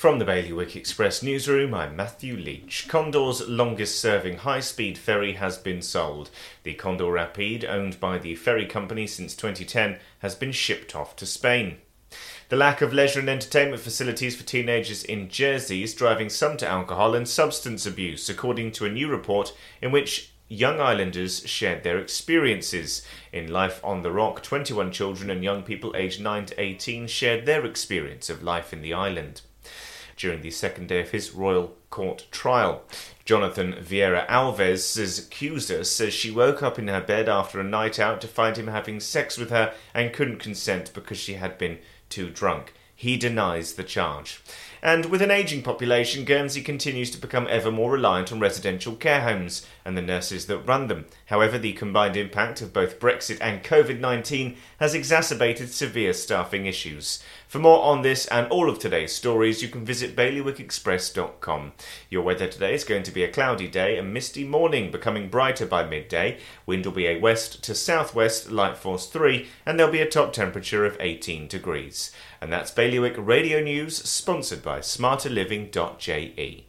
From the Bailiwick Express newsroom, I'm Matthew Leach. Condor's longest serving high speed ferry has been sold. The Condor Rapide, owned by the ferry company since 2010, has been shipped off to Spain. The lack of leisure and entertainment facilities for teenagers in Jersey is driving some to alcohol and substance abuse, according to a new report in which young islanders shared their experiences. In Life on the Rock, 21 children and young people aged 9 to 18 shared their experience of life in the island during the second day of his royal court trial. Jonathan Vieira Alves' accuser says she woke up in her bed after a night out to find him having sex with her and couldn't consent because she had been too drunk. He denies the charge. And with an ageing population, Guernsey continues to become ever more reliant on residential care homes and the nurses that run them. However, the combined impact of both Brexit and COVID 19 has exacerbated severe staffing issues. For more on this and all of today's stories, you can visit bailiwickexpress.com. Your weather today is going to be a cloudy day and misty morning, becoming brighter by midday. Wind will be a west to southwest, light force 3, and there'll be a top temperature of 18 degrees. And that's Bailiwick Radio News, sponsored by smarterliving.je.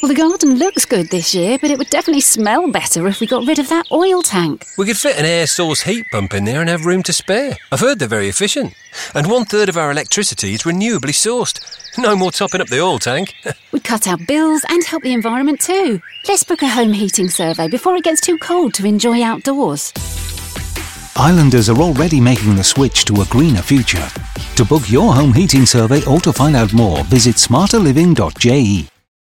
Well, the garden looks good this year, but it would definitely smell better if we got rid of that oil tank. We could fit an air source heat pump in there and have room to spare. I've heard they're very efficient. And one third of our electricity is renewably sourced. No more topping up the oil tank. We'd cut our bills and help the environment too. Let's book a home heating survey before it gets too cold to enjoy outdoors. Islanders are already making the switch to a greener future. To book your home heating survey or to find out more, visit smarterliving.je.